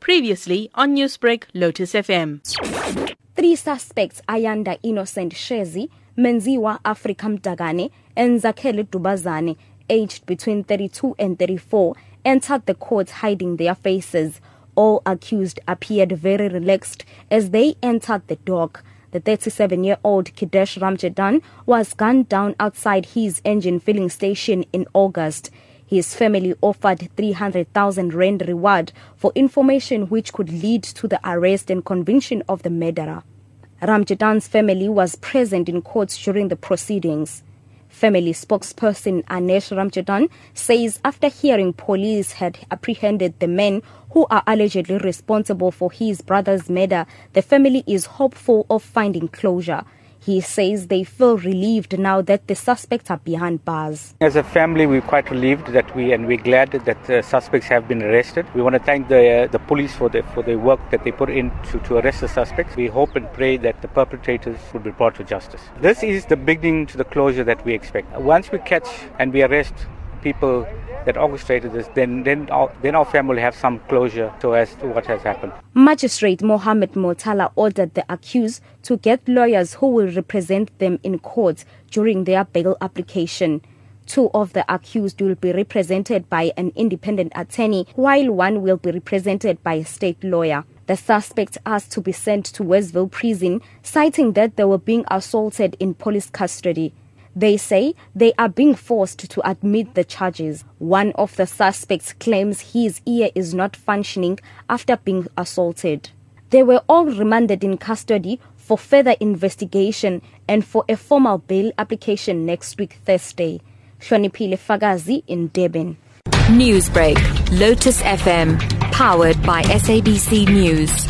Previously on Newsbreak, Lotus FM. Three suspects Ayanda Innocent Shezi, Menziwa Afrika Mdagane, and Zakele Dubazane, aged between 32 and 34, entered the court hiding their faces. All accused appeared very relaxed as they entered the dock. The 37 year old Kidesh Ramjettan was gunned down outside his Engen filling station in August. His family offered 300,000 rand reward for information which could lead to the arrest and conviction of the murderer. Ramjettan's family was present in court during the proceedings. Family spokesperson Anesh Ramjadan says after hearing police had apprehended the men who are allegedly responsible for his brother's murder, the family is hopeful of finding closure. He says they feel relieved now that the suspects are behind bars. As a family, we're quite relieved that we and we're glad that the suspects have been arrested. We want to thank the uh, the police for the for the work that they put in to, to arrest the suspects. We hope and pray that the perpetrators will be brought to justice. This is the beginning to the closure that we expect. Once we catch and we arrest people that orchestrated this, then then our, then our family have some closure to as to what has happened. Magistrate Mohammed Motala ordered the accused to get lawyers who will represent them in court during their bail application. Two of the accused will be represented by an independent attorney, while one will be represented by a state lawyer. The suspect asked to be sent to Westville prison, citing that they were being assaulted in police custody. They say they are being forced to admit the charges. One of the suspects claims his ear is not functioning after being assaulted. They were all remanded in custody for further investigation and for a formal bail application next week, Thursday. Hloniphile Fakazi in Durban. Newsbreak, Lotus FM, powered by SABC News.